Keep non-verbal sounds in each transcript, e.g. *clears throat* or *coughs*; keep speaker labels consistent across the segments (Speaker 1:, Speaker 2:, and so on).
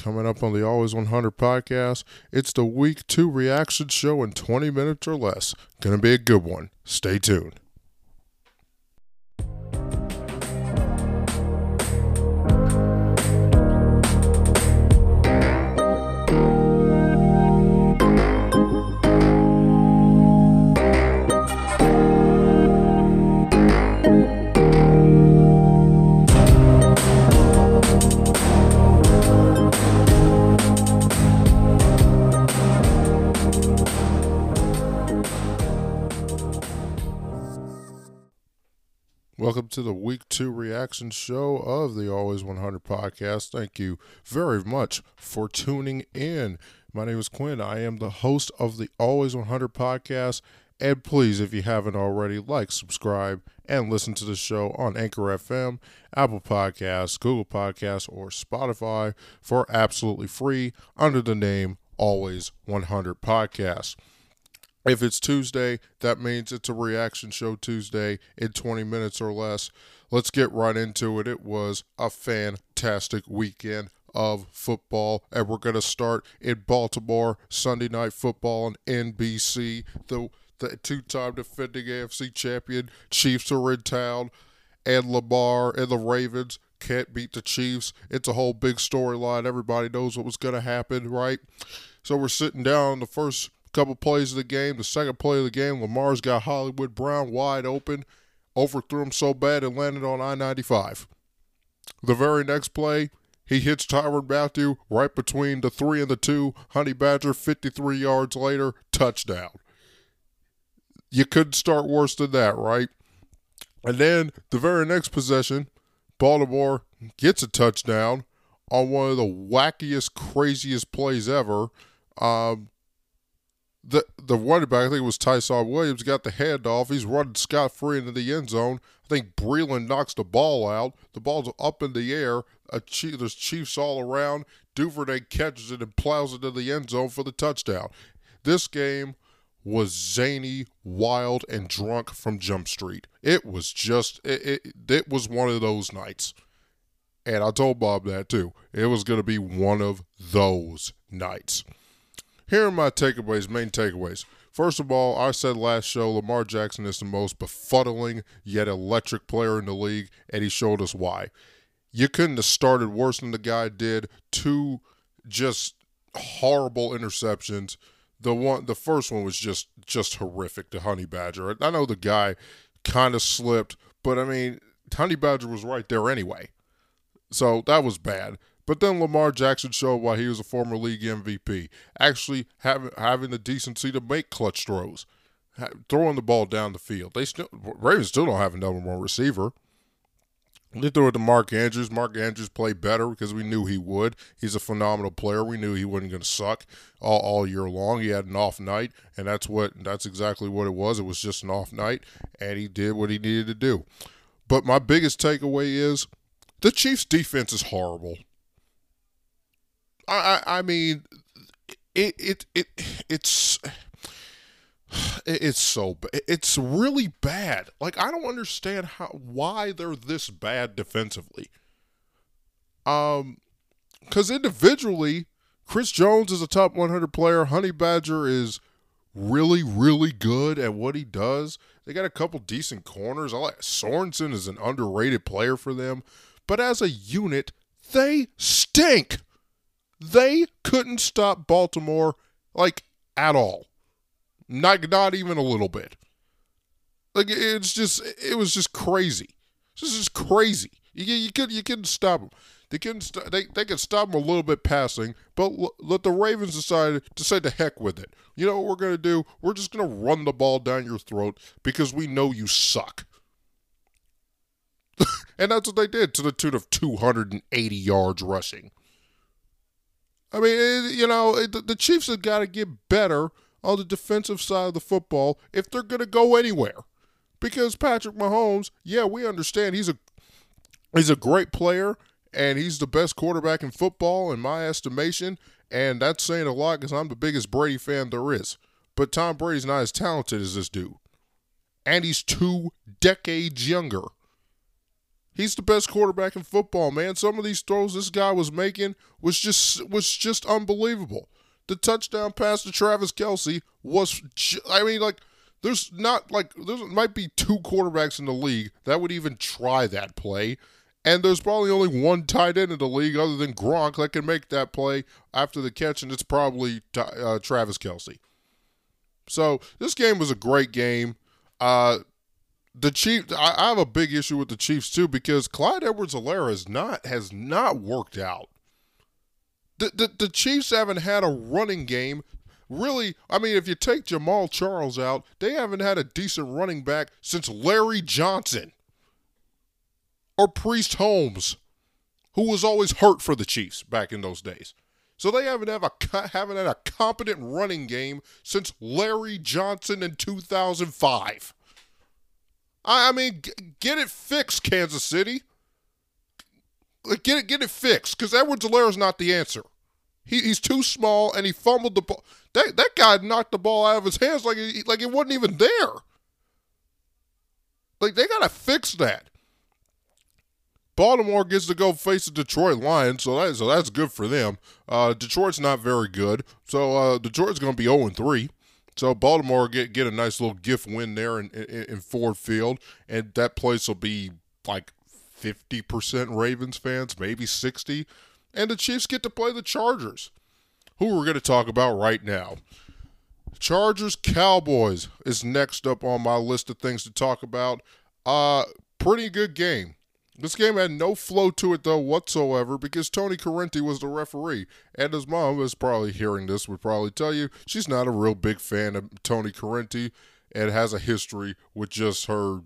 Speaker 1: Coming up on the Always 100 podcast, it's the week two reaction show in 20 minutes or less. Gonna be a good one. Stay tuned. Welcome to the week two reaction show of the Always 100 podcast. Thank you very much for tuning in. My name is Quinn. I am the host of the Always 100 podcast. And please, if you haven't already, like, subscribe, and listen to the show on Anchor FM, Apple Podcasts, Google Podcasts, or Spotify for absolutely free under the name Always 100 Podcast. If it's Tuesday, that means it's a reaction show Tuesday in 20 minutes or less. Let's get right into it. It was a fantastic weekend of football, and we're going to start in Baltimore Sunday Night Football on NBC. The the two-time defending AFC champion Chiefs are in town, and Lamar and the Ravens can't beat the Chiefs. It's a whole big storyline. Everybody knows what was going to happen, right? So we're sitting down the first couple plays of the game. The second play of the game, Lamar's got Hollywood Brown wide open, overthrew him so bad it landed on I 95. The very next play, he hits Tyrann Mathieu right between the three and the two. Honey Badger, 53 yards later, touchdown. You couldn't start worse than that, right? And then the very next possession, Baltimore gets a touchdown on one of the wackiest, craziest plays ever. Um, the the running back, I think it was Ty'Son Williams, got the handoff. He's running scot free into the end zone. I think Breeland knocks the ball out. The ball's up in the air. Chief, there's Chiefs all around. Duvernay catches it and plows it into the end zone for the touchdown. This game was zany, wild, and drunk from Jump Street. It was just, it, it, it was one of those nights. And I told Bob that too. It was going to be one of those nights. Here are my takeaways, main takeaways. First of all, I said last show Lamar Jackson is the most befuddling yet electric player in the league, and he showed us why. You couldn't have started worse than the guy did. Two just horrible interceptions. The one, the first one was just just horrific to Honey Badger. I know the guy kind of slipped, but I mean, Honey Badger was right there anyway. So that was bad. But then Lamar Jackson showed why he was a former league MVP, actually having having the decency to make clutch throws, throwing the ball down the field. They still Ravens still don't have a number one receiver. They threw it to Mark Andrews. Mark Andrews played better because we knew he would. He's a phenomenal player. We knew he wasn't going to suck all, all year long. He had an off night, and that's what that's exactly what it was. It was just an off night, and he did what he needed to do. But my biggest takeaway is the Chiefs' defense is horrible. I, I mean, it it it it's it's so it's really bad. Like I don't understand how why they're this bad defensively. Um, because individually, Chris Jones is a top 100 player. Honey Badger is really really good at what he does. They got a couple decent corners. I like Sorensen is an underrated player for them, but as a unit, they stink. They couldn't stop Baltimore like at all. Not not even a little bit. Like it's just it was just crazy. This is crazy. You you could you couldn't stop them. They couldn't st- they they could stop them a little bit passing, but l- let the Ravens decide to say the heck with it. You know what we're gonna do? We're just gonna run the ball down your throat because we know you suck. *laughs* and that's what they did to the tune of 280 yards rushing. I mean, eh, you know, eh, the Chiefs have got to get better on the defensive side of the football if they're going to go anywhere. Because Patrick Mahomes, yeah, we understand he's a he's a great player and he's the best quarterback in football in my estimation, and that's saying a lot because I'm the biggest Brady fan there is. But Tom Brady's not as talented as this dude, and he's two decades younger. He's the best quarterback in football, man. Some of these throws this guy was making was just was just unbelievable. The touchdown pass to Travis Kelce was, I mean, like there's not like there might be two quarterbacks in the league that would even try that play. And there's probably only one tight end in the league other than Gronk that can make that play after the catch, and it's probably uh, Travis Kelce. So this game was a great game. Uh, the Chiefs, I, I, have a big issue with the Chiefs too because Clyde Edwards-Helaire has not has not worked out. The, the the Chiefs haven't had a running game. Really, I mean, if you take Jamaal Charles out, they haven't had a decent running back since Larry Johnson or Priest Holmes, who was always hurt for the Chiefs back in those days. So they haven't have a haven't had a competent running game since Larry Johnson in 2005. I, I mean, g- get it fixed, Kansas City. Get it, get it fixed, because Edwards-Helaire is not the answer. He, he's too small, and he fumbled the ball. That that guy knocked the ball out of his hands like he, like it wasn't even there. Like they gotta fix that. Baltimore gets to go face the Detroit Lions, so that, so that's good for them. Uh, Detroit's not very good, so uh, Detroit's to be 0 3. So Baltimore get get a nice little gift win there in, in, in Ford Field, and that place will be like 50% Ravens fans, maybe 60. And the Chiefs get to play the Chargers, who we're going to talk about right now. Chargers Cowboys is next up on my list of things to talk about. Uh pretty good game. This game had no flow to it though whatsoever because Tony Corrente was the referee, and his mom is probably hearing this would probably tell you she's not a real big fan of Tony Corrente and has a history with just her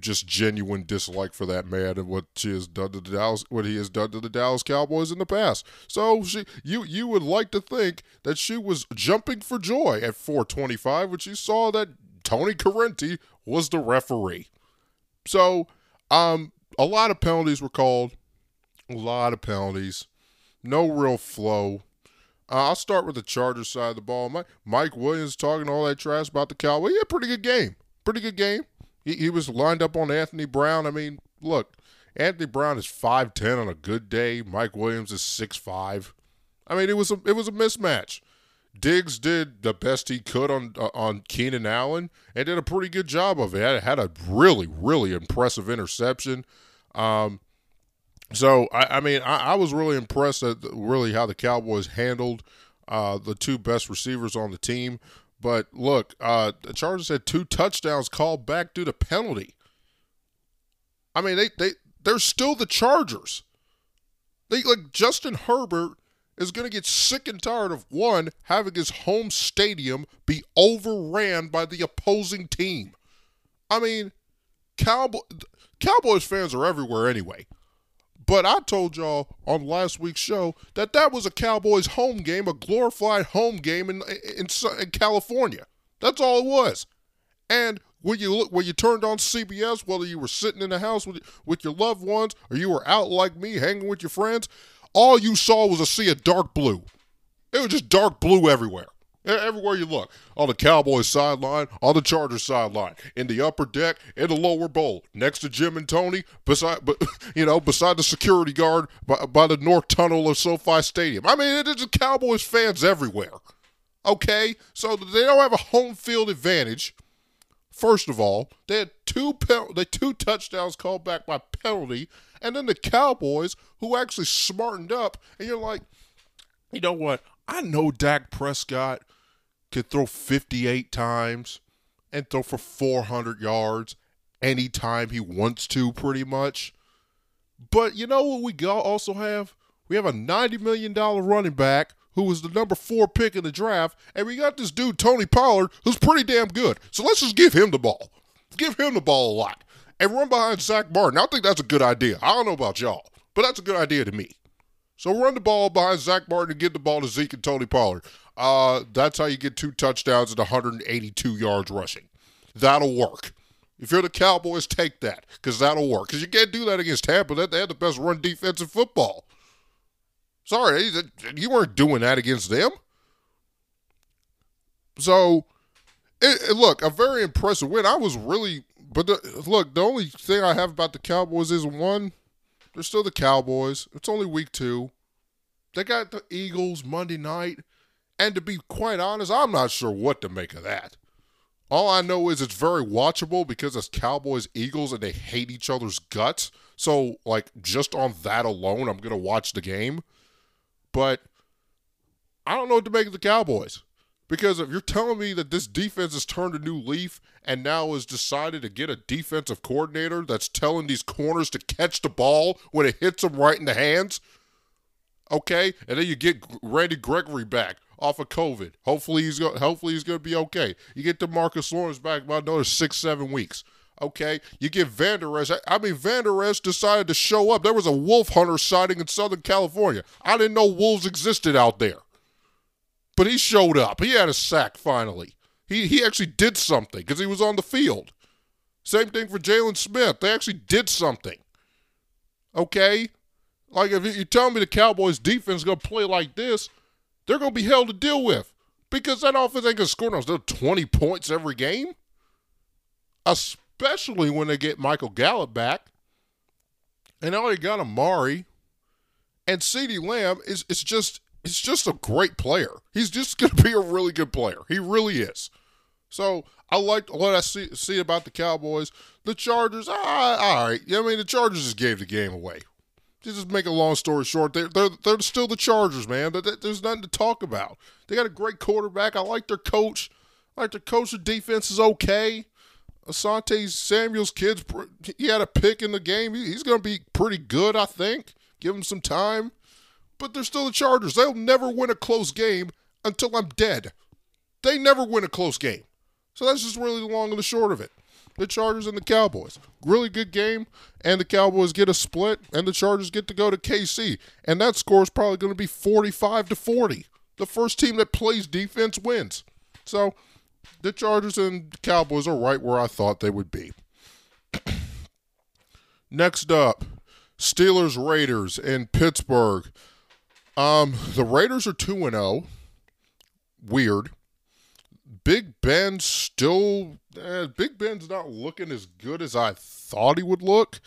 Speaker 1: just genuine dislike for that man and what she has done to the Dallas what he has done to the Dallas Cowboys in the past. So she you you would like to think that she was jumping for joy at 425 when she saw that Tony Corrente was the referee. So um a lot of penalties were called. A lot of penalties. No real flow. Uh, I'll start with the Chargers side of the ball. Mike, Mike Williams talking all that trash about the Cowboys. Yeah, pretty good game. Pretty good game. He, he was lined up on Anthony Brown. I mean, look, Anthony Brown is 5'10 on a good day. Mike Williams is 6'5. I mean, it was a it was a mismatch. Diggs did the best he could on uh, on Keenan Allen and did a pretty good job of it. Had, a really really impressive interception. Um, so I, I mean, I, I, was really impressed at really how the Cowboys handled uh, the two best receivers on the team. But look, uh, the Chargers had two touchdowns called back due to penalty. I mean, they they they're still the Chargers. They like Justin Herbert is going to get sick and tired of one having his home stadium be overran by the opposing team. I mean, Cowboy Cowboys fans are everywhere anyway. But I told y'all on last week's show that that was a Cowboys home game, a glorified home game in, in, in California. That's all it was. And when you look, when you turned on CBS, whether you were sitting in the house with with your loved ones or you were out like me hanging with your friends, all you saw was a sea of dark blue. It was just dark blue everywhere. Everywhere you look, on the Cowboys sideline, on the Chargers sideline, in the upper deck, in the lower bowl, next to Jim and Tony, beside, but *laughs* you know, beside the security guard by, by the north tunnel of SoFi Stadium. I mean, it's the Cowboys fans everywhere. Okay, so they don't have a home field advantage. First of all, they had two pen- they two touchdowns called back by penalty, and then the Cowboys, who actually smartened up, and you're like, you know what? I know Dak Prescott could throw 58 times and throw for 400 yards anytime he wants to, pretty much. But you know what we also have? We have a $90 million running back who was the number four pick in the draft, and we got this dude, Tony Pollard, who's pretty damn good. So let's just give him the ball. Give him the ball a lot. And run behind Zack Martin. I think that's a good idea. I don't know about y'all, but that's a good idea to me. So run the ball behind Zack Martin and get the ball to Zeke and Tony Pollard. Uh, that's how you get two touchdowns and 182 yards rushing. That'll work. If you're the Cowboys, take that because that'll work. Because you can't do that against Tampa. They had the best run defense in football. Sorry, you weren't doing that against them. So, it, look, a very impressive win. I was really but the, look, the only thing I have about the Cowboys is one, they're still the Cowboys. It's only week two. They got the Eagles Monday night. And to be quite honest, I'm not sure what to make of that. All I know is it's very watchable because it's Cowboys Eagles and they hate each other's guts. So, like, just on that alone, I'm going to watch the game. But I don't know what to make of the Cowboys. Because if you're telling me that this defense has turned a new leaf and now has decided to get a defensive coordinator that's telling these corners to catch the ball when it hits them right in the hands, okay, and then you get Randy Gregory back off of COVID. Hopefully he's go- hopefully he's going to be okay. You get DeMarcus Lawrence back about another six seven weeks. Okay, you get Vander Esch. I mean, Vander Esch decided to show up. There was a wolf hunter sighting in Southern California. I didn't know wolves existed out there. But he showed up. He had a sack finally. He he actually did something because he was on the field. Same thing for Jaylon Smith. They actually did something. Okay? Like if you tell me the Cowboys defense is gonna play like this, they're gonna be hell to deal with. Because that offense ain't gonna score no 20 points every game. Especially when they get Michael Gallup back. And now they got Amari. And CeeDee Lamb is it's just he's just a great player. He's just going to be a really good player. He really is. So I like what I see, see about the Cowboys. The Chargers, ah, all right. I mean, the Chargers just gave the game away. Just make a long story short, they're, they're, they're still the Chargers, man. There's nothing to talk about. They got a great quarterback. I like their coach. I like their coach. The defense is okay. Asante Samuel's kids, he had a pick in the game. He's going to be pretty good, I think. Give him some time but they're still the Chargers. They'll never win a close game until I'm dead. They never win a close game. So that's just really the long and the short of it. The Chargers and the Cowboys. Really good game, and the Cowboys get a split, and the Chargers get to go to KC. And that score is probably going to be 45 to 40. The first team that plays defense wins. So the Chargers and the Cowboys are right where I thought they would be. *coughs* Next up, Steelers Raiders in Pittsburgh. Um, the Raiders are 2 and 0. Weird. Big Ben still eh, Big Ben's not looking as good as I thought he would look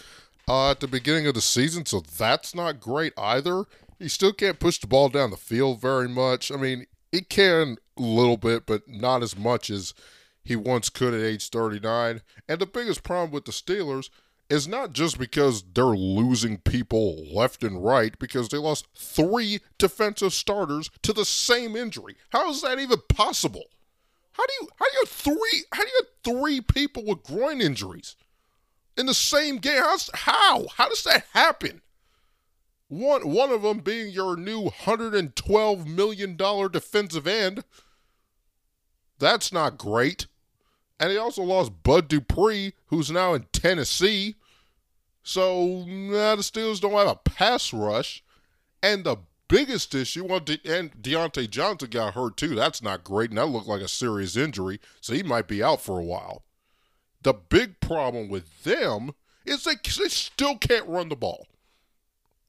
Speaker 1: uh, at the beginning of the season, so that's not great either. He still can't push the ball down the field very much. I mean, he can a little bit, but not as much as he once could at age 39. And the biggest problem with the Steelers is not just because they're losing people left and right, because they lost three defensive starters to the same injury. How is that even possible? How do you how do you three how do you have three people with groin injuries in the same game? How's, how how does that happen? One one of them being your new hundred and twelve million dollar defensive end. That's not great. And he also lost Bud Dupree, who's now in Tennessee. So now the Steelers don't have a pass rush. And the biggest issue, well, De- and Diontae Johnson got hurt too. That's not great, and that looked like a serious injury, so he might be out for a while. The big problem with them is they, they still can't run the ball.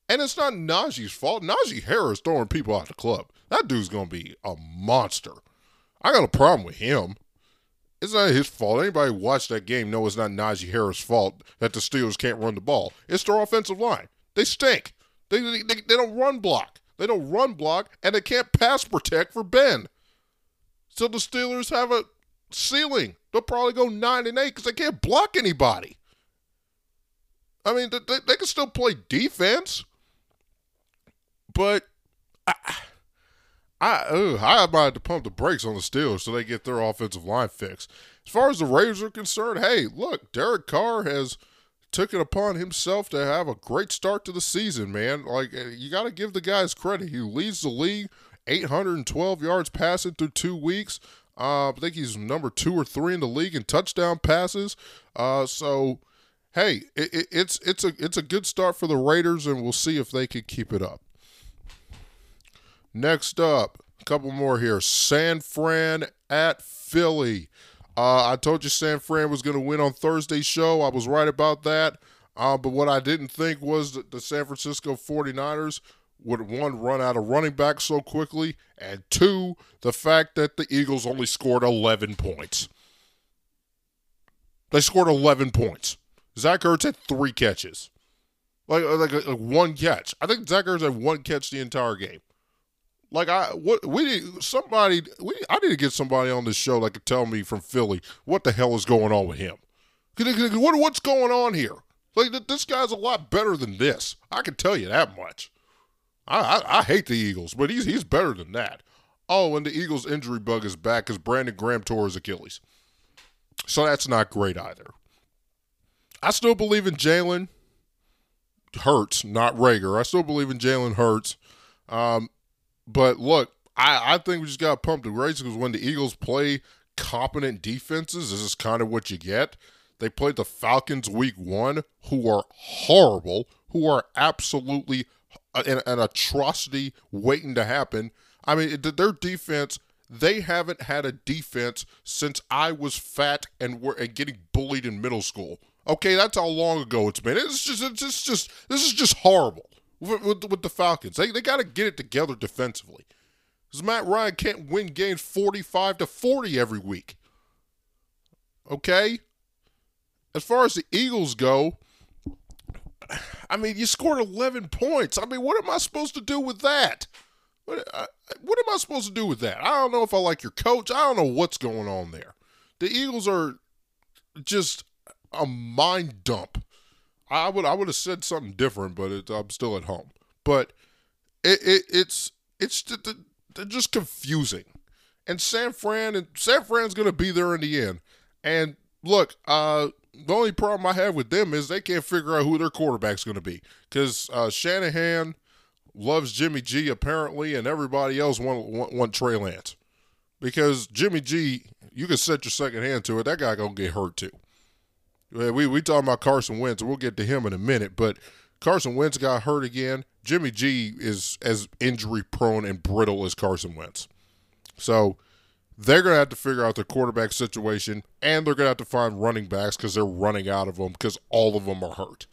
Speaker 1: And it's not Najee's fault. Najee Harris throwing people out the club. That dude's going to be a monster. I got a problem with him. It's not his fault. Anybody watch that game know it's not Najee Harris' fault that the Steelers can't run the ball. It's their offensive line. They stink. They, they, they, they don't run block. They don't run block, and they can't pass protect for Ben. So the Steelers have a ceiling. They'll probably go 9 and 8 because they can't block anybody. I mean, they, they can still play defense, but I, I ugh, I might to pump the brakes on the Steelers so they get their offensive line fixed. As far as the Raiders are concerned, hey, look, Derek Carr has took it upon himself to have a great start to the season, man. Like eh, you got to give the guys credit. He leads the league, 812 yards passing through two weeks. Uh, I think he's number two or three in the league in touchdown passes. Uh, so hey, it, it, it's it's a it's a good start for the Raiders, and we'll see if they can keep it up. Next up, a couple more here. San Fran at Philly. Uh, I told you San Fran was going to win on Thursday's show. I was right about that. Uh, but what I didn't think was that the San Francisco 49ers would, one, run out of running back so quickly, and two, the fact that the Eagles only scored 11 points. They scored 11 points. Zach Ertz had three catches, like like, like one catch. I think Zach Ertz had one catch the entire game. Like I what we need somebody we I need to get somebody on this show that could tell me from Philly what the hell is going on with him. What what's going on here? Like this guy's a lot better than this. I can tell you that much. I, I, I hate the Eagles, but he's he's better than that. Oh, and the Eagles injury bug is back because Brandon Graham tore his Achilles. So that's not great either. I still believe in Jalen Hurts, not Reagor. I still believe in Jalen Hurts. Um, but look, I, I think we just got pumped the race because when the Eagles play competent defenses, this is kind of what you get. They played the Falcons week one, who are horrible, who are absolutely uh, an, an atrocity waiting to happen. I mean, their defense they haven't had a defense since I was fat and were and getting bullied in middle school. Okay, that's how long ago it's been. It's just, it's just, just this is just horrible with, with, with the Falcons. They, they got to get it together defensively. Because Matt Ryan can't win games 45 to 40 every week. Okay? As far as the Eagles go, I mean, you scored 11 points. I mean, what am I supposed to do with that? What, uh, what am I supposed to do with that? I don't know if I like your coach. I don't know what's going on there. The Eagles are just a mind dump. I would I would have said something different, but it, I'm still at home. But it, it it's it's just confusing. And San Fran and San Fran's to be there in the end. And look, uh, the only problem I have with them is they can't figure out who their quarterback's to be because uh, Shanahan loves Jimmy G apparently, and everybody else want, want Trey Lance because Jimmy G, you can set your second hand to it. That guy gonna get hurt too. We we talking about Carson Wentz, we'll get to him in a minute. But Carson Wentz got hurt again. Jimmy G is as injury prone and brittle as Carson Wentz. So they're going to have to figure out their quarterback situation, and they're going to have to find running backs because they're running out of them because all of them are hurt.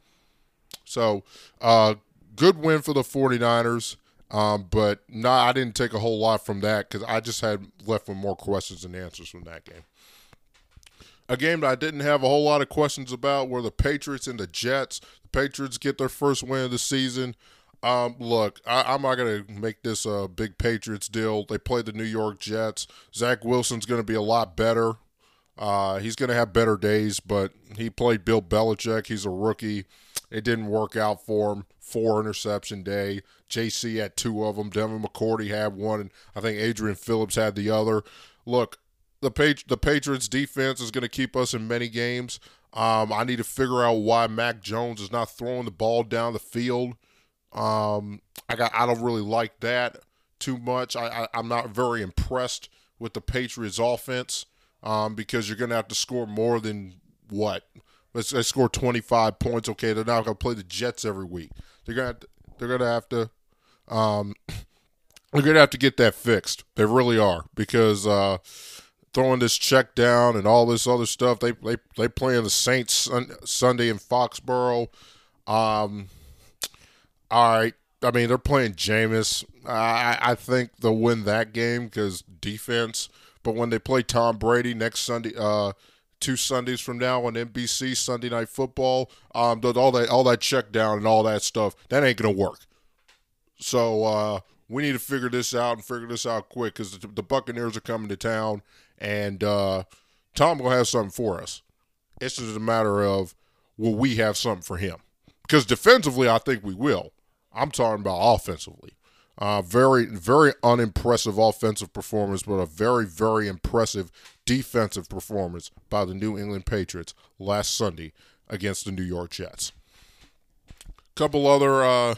Speaker 1: So, uh, good win for the 49ers. Um, but no, I didn't take a whole lot from that because I just had left with more questions than answers from that game. A game that I didn't have a whole lot of questions about were the Patriots and the Jets. The Patriots get their first win of the season. Um, look, I, am not going to make this a big Patriots deal. They play the New York Jets. Zach Wilson's going to be a lot better. Uh, he's going to have better days, but he played Bill Belichick. He's a rookie. It didn't work out for him. Four interception day. JC had two of them. Devin McCourty had one, and I think Adrian Phillips had the other. Look, the Patri- the Patriots defense is going to keep us in many games. Um, I need to figure out why Mac Jones is not throwing the ball down the field. Um, I got I don't really like that too much. I, I am not very impressed with the Patriots offense um, because you're going to have to score more than what let's, let's score 25 points. Okay, they're not going to play the Jets every week. They're going to they're going to have to um, *clears throat* they're going to have to get that fixed. They really are because uh, throwing this check down and all this other stuff. They they they play in the Saints sun, Sunday in Foxborough. Um, all right. I mean, they're playing Jameis. I, I think they'll win that game because defense. But when they play Tom Brady next Sunday, uh, two Sundays from now on NBC Sunday Night Football, um, all that all that check down and all that stuff that ain't gonna work. So uh, we need to figure this out and figure this out quick because the, the, Buccaneers are coming to town and uh, Tom will have something for us. It's just a matter of will we have something for him? Because defensively, I think we will. I'm talking about offensively. Uh, very, very unimpressive offensive performance, but a very, very impressive defensive performance by the New England Patriots last Sunday against the New York Jets. Couple other uh,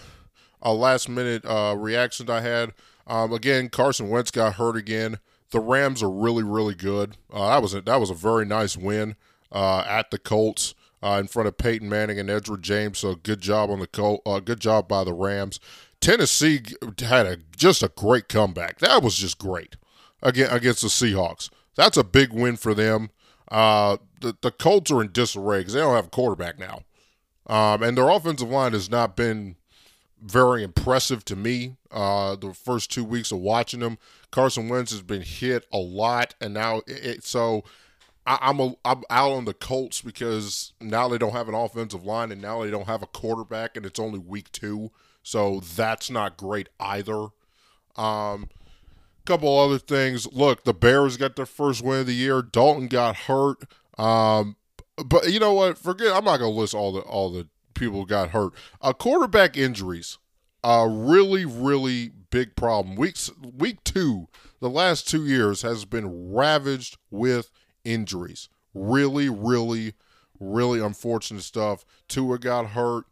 Speaker 1: uh, last minute uh, reactions I had. Um, again, Carson Wentz got hurt again. The Rams are really, really good. Uh, that was a, that was a very nice win uh, at the Colts uh, in front of Peyton Manning and Edgerrin James. So good job on the Col- uh, good job by the Rams. Tennessee had a just a great comeback. That was just great again against the Seahawks. That's a big win for them. Uh, the the Colts are in disarray because they don't have a quarterback now, um, and their offensive line has not been very impressive to me. Uh, the first two weeks of watching them, Carson Wentz has been hit a lot, and now it, so I, am a, I'm out on the Colts because now they don't have an offensive line and now they don't have a quarterback and it's only week two, so that's not great either. Um, couple other things. Look, the Bears got their first win of the year. Dalton got hurt. Um, but you know what? Forget. I'm not gonna list all the all the people got hurt. Uh, quarterback injuries, a really really big problem. Weeks week two, the last two years has been ravaged with injuries. Really, really, really unfortunate stuff. Tua got hurt.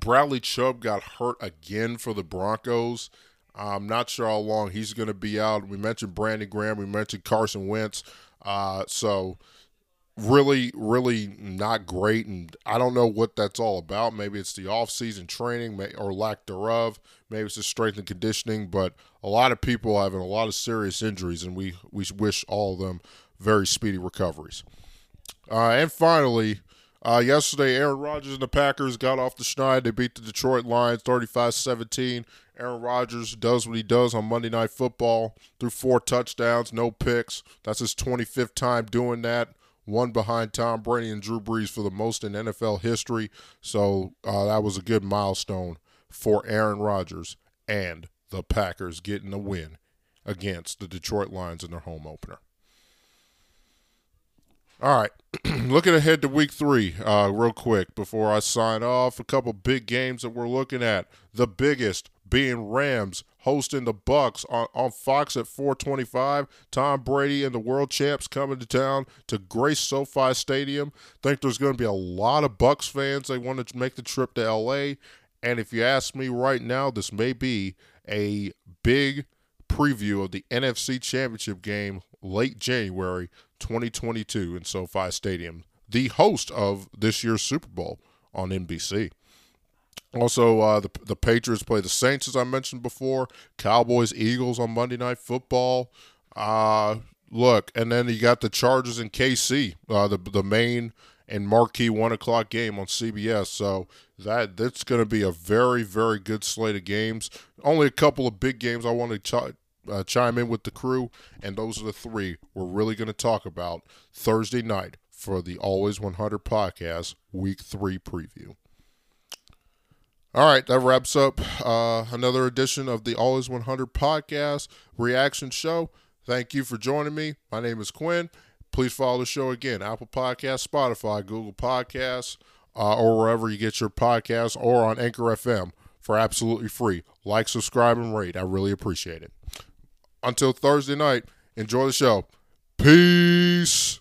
Speaker 1: Bradley Chubb got hurt again for the Broncos. I'm not sure how long he's going to be out. We mentioned Brandon Graham. We mentioned Carson Wentz. Uh, so really, really not great. And I don't know what that's all about. Maybe it's the off-season training or lack thereof. Maybe it's the strength and conditioning. But a lot of people having a lot of serious injuries, and we, we wish all of them very speedy recoveries. Uh, and finally, uh, yesterday, Aaron Rodgers and the Packers got off the schneid. They beat the Detroit Lions 35 17. Aaron Rodgers does what he does on Monday Night Football threw four touchdowns, no picks. That's his 25th time doing that. One behind Tom Brady and Drew Brees for the most in NFL history. So uh, that was a good milestone for Aaron Rodgers and the Packers getting a win against the Detroit Lions in their home opener. All right, *clears throat* looking ahead to week three, uh, real quick before I sign off. A couple big games that we're looking at. The biggest being Rams hosting the Bucs on, on Fox at 425. Tom Brady and the world champs coming to town to grace SoFi Stadium. Think there's going to be a lot of Bucs fans. They want to make the trip to LA. And if you ask me right now, this may be a big preview of the NFC Championship game late January 2022 in SoFi Stadium, the host of this year's Super Bowl on NBC. Also, uh, the the Patriots play the Saints, as I mentioned before. Cowboys, Eagles on Monday Night Football. Uh, look, and then you got the Chargers and KC, uh, the the main and marquee one o'clock game on CBS. So that that's going to be a very very good slate of games. Only a couple of big games I want to ch- uh, chime in with the crew, and those are the three we're really going to talk about Thursday night for the Always 100 podcast Week Three preview. All right, that wraps up uh, another edition of the Always 100 podcast reaction show. Thank you for joining me. My name is Quinn. Please follow the show again Apple Podcasts, Spotify, Google Podcasts, uh, or wherever you get your podcasts, or on Anchor FM for absolutely free. Like, subscribe, and rate. I really appreciate it. Until Thursday night, enjoy the show. Peace.